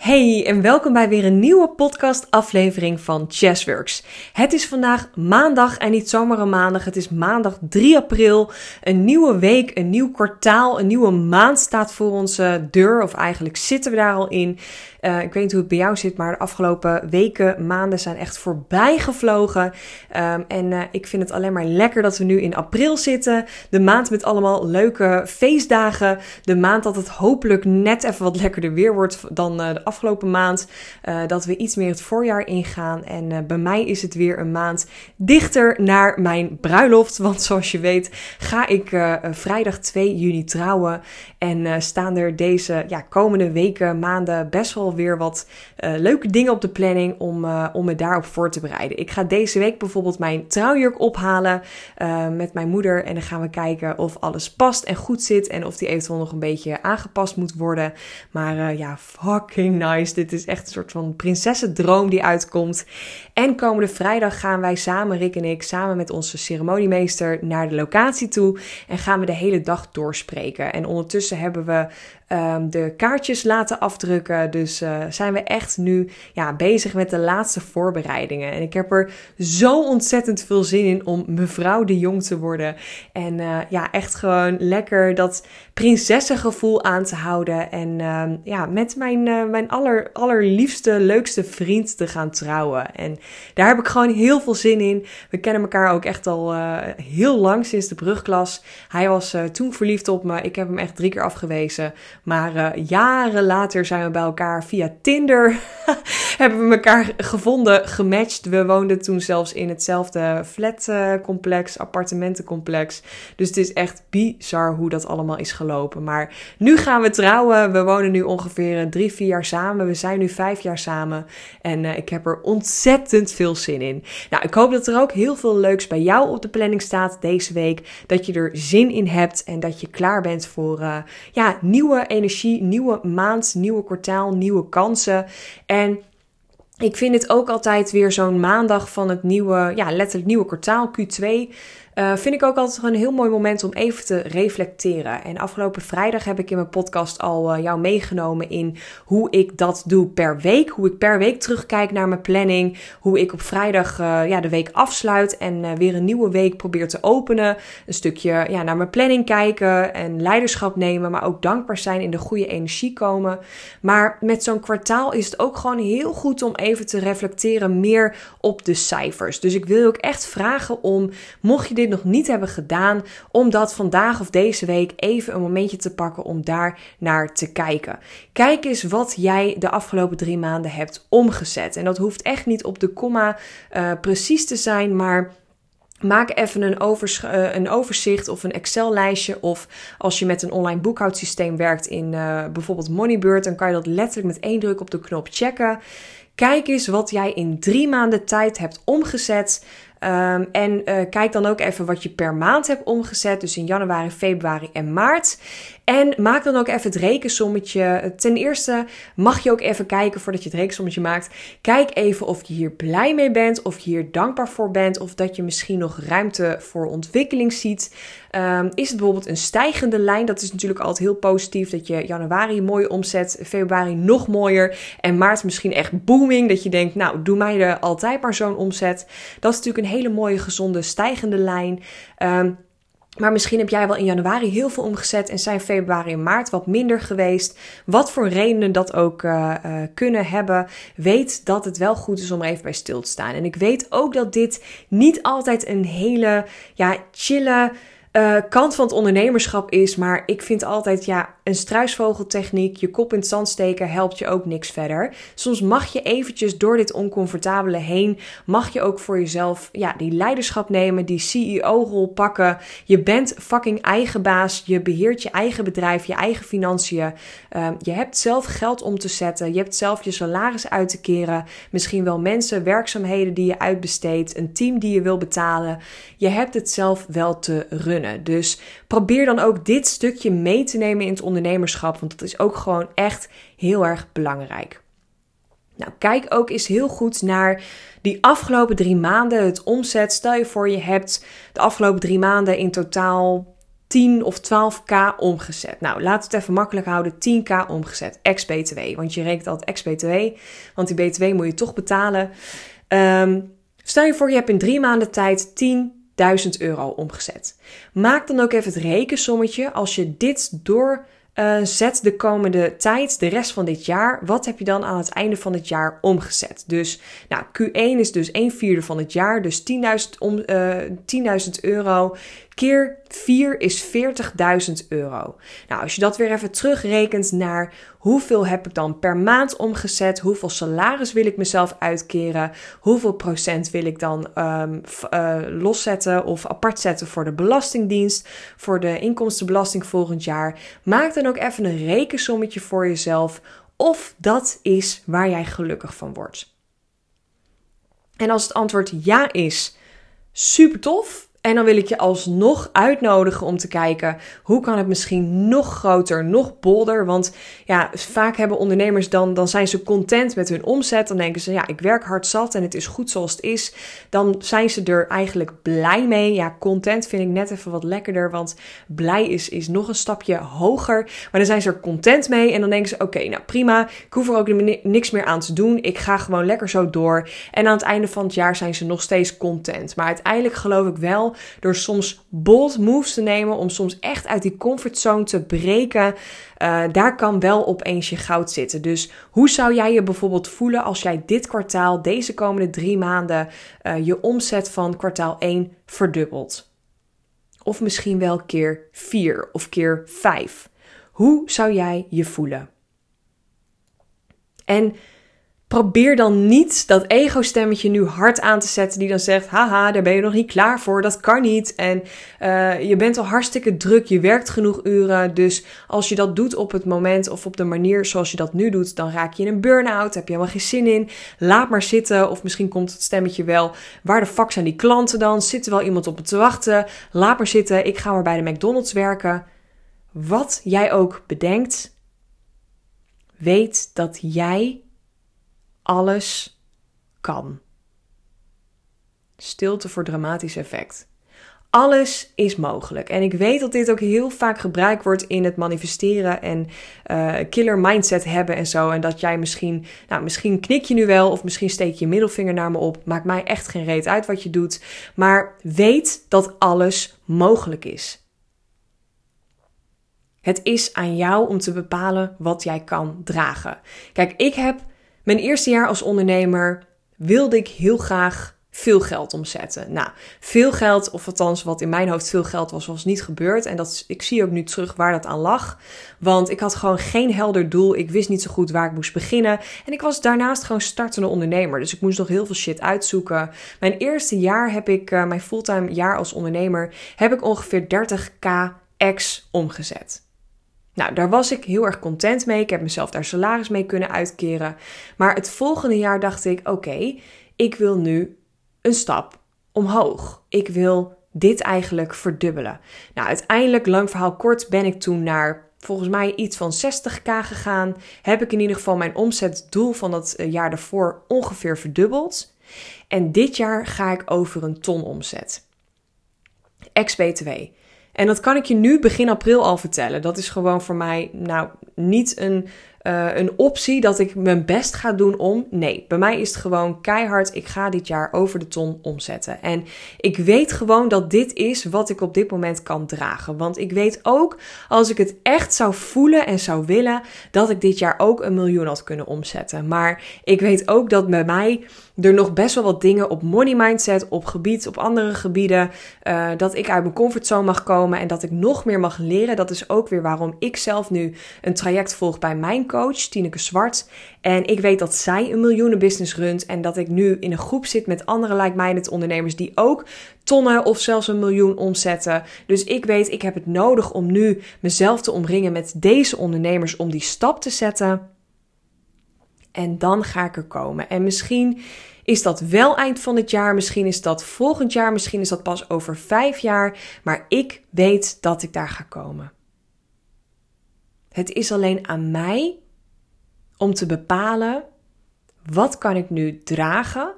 Hey en welkom bij weer een nieuwe podcast-aflevering van Chessworks. Het is vandaag maandag en niet zomaar een maandag. Het is maandag 3 april. Een nieuwe week, een nieuw kwartaal, een nieuwe maand staat voor onze deur. Of eigenlijk zitten we daar al in. Uh, ik weet niet hoe het bij jou zit, maar de afgelopen weken, maanden zijn echt voorbij gevlogen. Um, en uh, ik vind het alleen maar lekker dat we nu in april zitten. De maand met allemaal leuke feestdagen. De maand dat het hopelijk net even wat lekkerder weer wordt dan uh, de afgelopen maand. dat we iets meer het voorjaar ingaan. En bij mij is het weer een maand dichter naar mijn bruiloft. Want zoals je weet ga ik vrijdag 2 juni trouwen. En staan er deze ja, komende weken, maanden best wel weer wat leuke dingen op de planning om, om me daarop voor te bereiden. Ik ga deze week bijvoorbeeld mijn trouwjurk ophalen met mijn moeder. En dan gaan we kijken of alles past en goed zit. En of die eventueel nog een beetje aangepast moet worden. Maar ja, fucking nice. Dit is echt een soort van prinsessendroom die uitkomt. En komende vrijdag gaan wij samen, Rick en ik, samen met onze ceremoniemeester naar de locatie toe. En gaan we de hele dag doorspreken. En ondertussen hebben we um, de kaartjes laten afdrukken. Dus uh, zijn we echt nu ja, bezig met de laatste voorbereidingen. En ik heb er zo ontzettend veel zin in om mevrouw de Jong te worden. En uh, ja, echt gewoon lekker dat prinsessengevoel aan te houden. En uh, ja, met mijn, uh, mijn aller, allerliefste, leukste vriend te gaan trouwen. En daar heb ik gewoon heel veel zin in. We kennen elkaar ook echt al heel lang sinds de brugklas. Hij was toen verliefd op me. Ik heb hem echt drie keer afgewezen. Maar uh, jaren later zijn we bij elkaar via Tinder. hebben we elkaar gevonden, gematcht. We woonden toen zelfs in hetzelfde flatcomplex, appartementencomplex. Dus het is echt bizar hoe dat allemaal is gelopen. Maar nu gaan we trouwen. We wonen nu ongeveer drie, vier jaar samen. We zijn nu vijf jaar samen. En uh, ik heb er ontzettend veel zin in. Nou, ik hoop dat er ook heel veel leuks bij jou op de planning staat deze week. Dat je er zin in hebt en dat je klaar bent voor ja, nieuwe energie, nieuwe maand, nieuwe kwartaal, nieuwe kansen. En ik vind het ook altijd weer zo'n maandag van het nieuwe, ja, letterlijk nieuwe kwartaal, Q2. Uh, vind ik ook altijd een heel mooi moment om even te reflecteren. En afgelopen vrijdag heb ik in mijn podcast al uh, jou meegenomen in hoe ik dat doe per week. Hoe ik per week terugkijk naar mijn planning. Hoe ik op vrijdag uh, ja, de week afsluit en weer een nieuwe week probeer te openen. Een stukje ja, naar mijn planning kijken en leiderschap nemen. Maar ook dankbaar zijn in de goede energie komen. Maar met zo'n kwartaal is het ook gewoon heel goed om even te reflecteren meer op de cijfers. Dus ik wil je ook echt vragen om, mocht je dit nog niet hebben gedaan, om dat vandaag of deze week even een momentje te pakken om daar naar te kijken. Kijk eens wat jij de afgelopen drie maanden hebt omgezet. En dat hoeft echt niet op de komma uh, precies te zijn, maar. Maak even een, uh, een, overzicht of een Excel-lijstje. Of als je met een online boekhoudsysteem werkt in uh, bijvoorbeeld Moneybird, dan kan je dat letterlijk met één druk op de knop checken. Kijk eens wat jij in drie maanden tijd hebt omgezet. Um, en uh, kijk dan ook even wat je per maand hebt omgezet. Dus in januari, februari en maart. En maak dan ook even het rekensommetje. Ten eerste mag je ook even kijken voordat je het rekensommetje maakt. Kijk even of je hier blij mee bent, of je hier dankbaar voor bent, of dat je misschien nog ruimte voor ontwikkeling ziet. Um, is het bijvoorbeeld een stijgende lijn? Dat is natuurlijk altijd heel positief. Dat je januari mooi omzet, februari nog mooier en maart misschien echt booming. Dat je denkt, nou, doe mij er altijd maar zo'n omzet. Dat is natuurlijk een hele mooie, gezonde, stijgende lijn. Um, maar misschien heb jij wel in januari heel veel omgezet en zijn februari en maart wat minder geweest. Wat voor redenen dat ook uh, uh, kunnen hebben. Weet dat het wel goed is om even bij stil te staan. En ik weet ook dat dit niet altijd een hele ja, chille uh, kant van het ondernemerschap is. Maar ik vind altijd, ja, een struisvogeltechniek, je kop in het zand steken, helpt je ook niks verder. Soms mag je eventjes door dit oncomfortabele heen, mag je ook voor jezelf, ja, die leiderschap nemen, die CEO-rol pakken. Je bent fucking eigen baas, je beheert je eigen bedrijf, je eigen financiën. Uh, je hebt zelf geld om te zetten, je hebt zelf je salaris uit te keren. Misschien wel mensen, werkzaamheden die je uitbesteedt, een team die je wil betalen. Je hebt het zelf wel te runnen. Dus probeer dan ook dit stukje mee te nemen in het ondernemerschap, want dat is ook gewoon echt heel erg belangrijk. Nou, kijk ook eens heel goed naar die afgelopen drie maanden, het omzet. Stel je voor, je hebt de afgelopen drie maanden in totaal 10 of 12k omgezet. Nou, laat het even makkelijk houden. 10k omgezet, ex-BTW. Want je rekent altijd ex-BTW, want die BTW moet je toch betalen. Um, stel je voor, je hebt in drie maanden tijd 10.000 euro omgezet. Maak dan ook even het rekensommetje als je dit door uh, zet de komende tijd, de rest van dit jaar, wat heb je dan aan het einde van het jaar omgezet? Dus nou, Q1 is dus 1 vierde van het jaar, dus 10.000 om, uh, 10.000 euro keer 4 is 40.000 euro. Nou, als je dat weer even terugrekent naar hoeveel heb ik dan per maand omgezet, hoeveel salaris wil ik mezelf uitkeren, hoeveel procent wil ik dan um, uh, loszetten of apart zetten voor de Belastingdienst, voor de inkomstenbelasting volgend jaar. Maak dan ook even een rekensommetje voor jezelf of dat is waar jij gelukkig van wordt. En als het antwoord ja is, super tof. En dan wil ik je alsnog uitnodigen om te kijken hoe kan het misschien nog groter, nog bolder. Want ja, vaak hebben ondernemers dan, dan zijn ze content met hun omzet. Dan denken ze, ja, ik werk hard zat en het is goed zoals het is. Dan zijn ze er eigenlijk blij mee. Ja, content vind ik net even wat lekkerder, want blij is, is nog een stapje hoger. Maar dan zijn ze er content mee en dan denken ze, oké, nou prima. Ik hoef er ook niks meer aan te doen. Ik ga gewoon lekker zo door. En aan het einde van het jaar zijn ze nog steeds content. Maar uiteindelijk geloof ik wel door soms bold moves te nemen, om soms echt uit die comfortzone te breken. Uh, daar kan wel opeens je goud zitten. Dus hoe zou jij je bijvoorbeeld voelen als jij dit kwartaal, deze komende drie maanden, uh, je omzet van kwartaal 1 verdubbelt? Of misschien wel keer 4 of keer 5. Hoe zou jij je voelen? En Probeer dan niet dat ego-stemmetje nu hard aan te zetten die dan zegt: haha, daar ben je nog niet klaar voor, dat kan niet. En uh, je bent al hartstikke druk, je werkt genoeg uren. Dus als je dat doet op het moment of op de manier zoals je dat nu doet, dan raak je in een burn-out, heb je helemaal geen zin in. Laat maar zitten. Of misschien komt het stemmetje wel: waar de fuck zijn die klanten dan? Zit er wel iemand op me te wachten? Laat maar zitten, ik ga maar bij de McDonald's werken. Wat jij ook bedenkt, weet dat jij alles kan. Stilte voor dramatisch effect. Alles is mogelijk. En ik weet dat dit ook heel vaak gebruikt wordt in het manifesteren en uh, killer mindset hebben en zo. En dat jij misschien, nou, misschien knik je nu wel of misschien steek je je middelvinger naar me op. Maakt mij echt geen reet uit wat je doet. Maar weet dat alles mogelijk is. Het is aan jou om te bepalen wat jij kan dragen. Kijk, ik heb mijn eerste jaar als ondernemer wilde ik heel graag veel geld omzetten. Nou, veel geld, of althans wat in mijn hoofd veel geld was, was niet gebeurd. En dat, ik zie ook nu terug waar dat aan lag. Want ik had gewoon geen helder doel. Ik wist niet zo goed waar ik moest beginnen. En ik was daarnaast gewoon startende ondernemer. Dus ik moest nog heel veel shit uitzoeken. Mijn eerste jaar heb ik, uh, mijn fulltime jaar als ondernemer, heb ik ongeveer 30k ex omgezet. Nou, daar was ik heel erg content mee. Ik heb mezelf daar salaris mee kunnen uitkeren. Maar het volgende jaar dacht ik: oké, ik wil nu een stap omhoog. Ik wil dit eigenlijk verdubbelen. Nou, uiteindelijk, lang verhaal kort, ben ik toen naar volgens mij iets van 60k gegaan. Heb ik in ieder geval mijn omzetdoel van dat eh, jaar daarvoor ongeveer verdubbeld. En dit jaar ga ik over een ton omzet. Ex-BTW. En dat kan ik je nu begin april al vertellen. Dat is gewoon voor mij nou niet een uh, een optie dat ik mijn best ga doen om. Nee, bij mij is het gewoon keihard. Ik ga dit jaar over de ton omzetten. En ik weet gewoon dat dit is wat ik op dit moment kan dragen. Want ik weet ook, als ik het echt zou voelen en zou willen, dat ik dit jaar ook een miljoen had kunnen omzetten. Maar ik weet ook dat bij mij er nog best wel wat dingen op money mindset, op gebied, op andere gebieden, uh, dat ik uit mijn comfortzone mag komen en dat ik nog meer mag leren. Dat is ook weer waarom ik zelf nu een traject volg bij mijn coach, Tineke Zwart. En ik weet dat zij een miljoenenbusiness runt en dat ik nu in een groep zit met andere like-minded ondernemers die ook tonnen of zelfs een miljoen omzetten. Dus ik weet, ik heb het nodig om nu mezelf te omringen met deze ondernemers om die stap te zetten. En dan ga ik er komen. En misschien is dat wel eind van het jaar, misschien is dat volgend jaar, misschien is dat pas over vijf jaar. Maar ik weet dat ik daar ga komen. Het is alleen aan mij om te bepalen wat kan ik nu dragen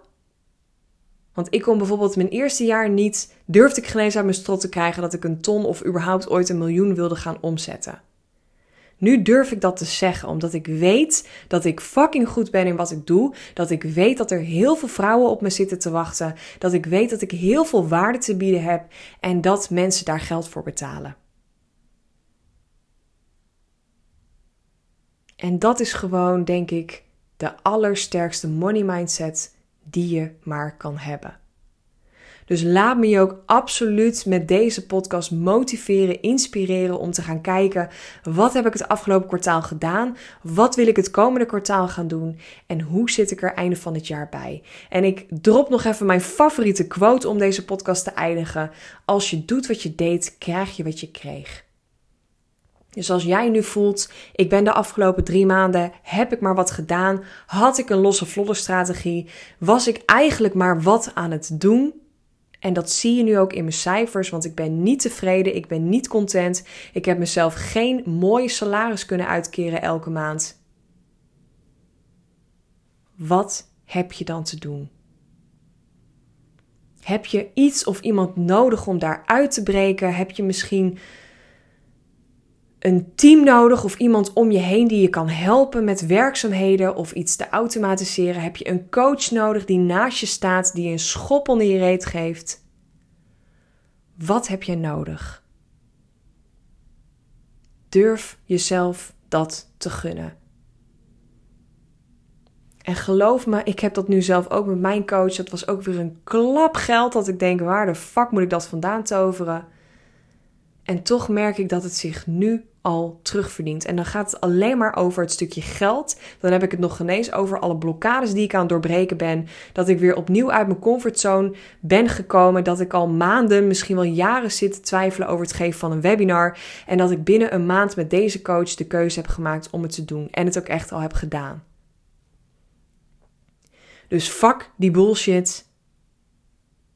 Want ik kon bijvoorbeeld mijn eerste jaar niet, durfde ik geen eens uit mijn strot te krijgen dat ik een ton of überhaupt ooit een miljoen wilde gaan omzetten. Nu durf ik dat te zeggen, omdat ik weet dat ik fucking goed ben in wat ik doe. Dat ik weet dat er heel veel vrouwen op me zitten te wachten. Dat ik weet dat ik heel veel waarde te bieden heb en dat mensen daar geld voor betalen. En dat is gewoon, denk ik, de allersterkste money mindset die je maar kan hebben. Dus laat me je ook absoluut met deze podcast motiveren, inspireren om te gaan kijken wat heb ik het afgelopen kwartaal gedaan, wat wil ik het komende kwartaal gaan doen en hoe zit ik er einde van het jaar bij. En ik drop nog even mijn favoriete quote om deze podcast te eindigen. Als je doet wat je deed, krijg je wat je kreeg. Dus als jij nu voelt, ik ben de afgelopen drie maanden, heb ik maar wat gedaan, had ik een losse vlodder strategie, was ik eigenlijk maar wat aan het doen, en dat zie je nu ook in mijn cijfers, want ik ben niet tevreden, ik ben niet content. Ik heb mezelf geen mooi salaris kunnen uitkeren elke maand. Wat heb je dan te doen? Heb je iets of iemand nodig om daar uit te breken? Heb je misschien een team nodig of iemand om je heen die je kan helpen met werkzaamheden of iets te automatiseren? Heb je een coach nodig die naast je staat, die een schop onder je reet geeft? Wat heb je nodig? Durf jezelf dat te gunnen. En geloof me, ik heb dat nu zelf ook met mijn coach. Dat was ook weer een klap geld dat ik denk, waar de fuck moet ik dat vandaan toveren? En toch merk ik dat het zich nu al terugverdient. En dan gaat het alleen maar over het stukje geld. Dan heb ik het nog ineens over alle blokkades die ik aan het doorbreken ben. Dat ik weer opnieuw uit mijn comfortzone ben gekomen. Dat ik al maanden, misschien wel jaren zit te twijfelen over het geven van een webinar. En dat ik binnen een maand met deze coach de keuze heb gemaakt om het te doen. En het ook echt al heb gedaan. Dus fuck die bullshit.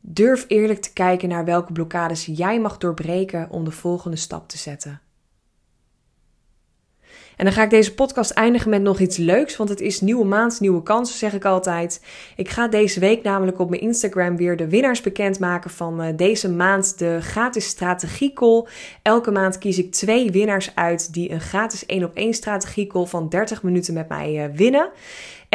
Durf eerlijk te kijken naar welke blokkades jij mag doorbreken om de volgende stap te zetten. En dan ga ik deze podcast eindigen met nog iets leuks, want het is nieuwe maand, nieuwe kansen, zeg ik altijd. Ik ga deze week namelijk op mijn Instagram weer de winnaars bekendmaken van uh, deze maand de gratis strategiecall. Elke maand kies ik twee winnaars uit die een gratis 1 op 1 strategiecall van 30 minuten met mij uh, winnen.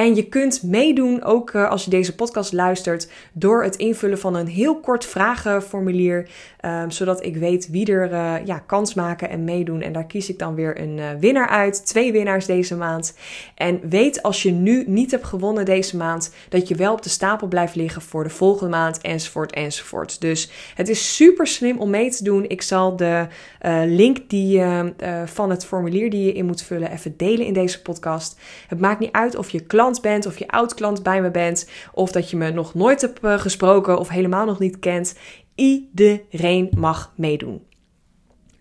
En je kunt meedoen, ook uh, als je deze podcast luistert, door het invullen van een heel kort vragenformulier. Um, zodat ik weet wie er uh, ja, kans maken en meedoen. En daar kies ik dan weer een uh, winnaar uit. Twee winnaars deze maand. En weet als je nu niet hebt gewonnen deze maand, dat je wel op de stapel blijft liggen voor de volgende maand, enzovoort, enzovoort. Dus het is super slim om mee te doen. Ik zal de link die, van het formulier die je in moet vullen even delen in deze podcast. Het maakt niet uit of je klant bent of je oud klant bij me bent of dat je me nog nooit hebt eh, gesproken of helemaal nog niet kent. Iedereen mag meedoen.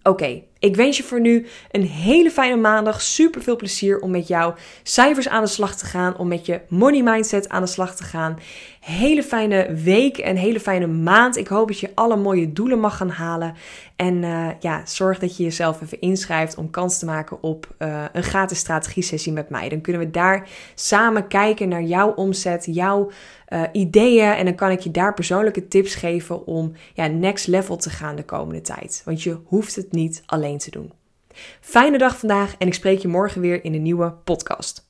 Oké, ik wens je voor nu een hele fijne maandag. Super veel plezier om met jouw cijfers aan de slag te gaan. Om met je money mindset aan de slag te gaan. Hele fijne week en hele fijne maand. Ik hoop dat je alle mooie doelen mag gaan halen. En uh, ja, zorg dat je jezelf even inschrijft om kans te maken op uh, een gratis strategie sessie met mij. Dan kunnen we daar samen kijken naar jouw omzet, jouw uh, ideeën. En dan kan ik je daar persoonlijke tips geven om ja, next level te gaan de komende tijd. Want je hoeft het niet alleen te doen. Fijne dag vandaag en ik spreek je morgen weer in een nieuwe podcast.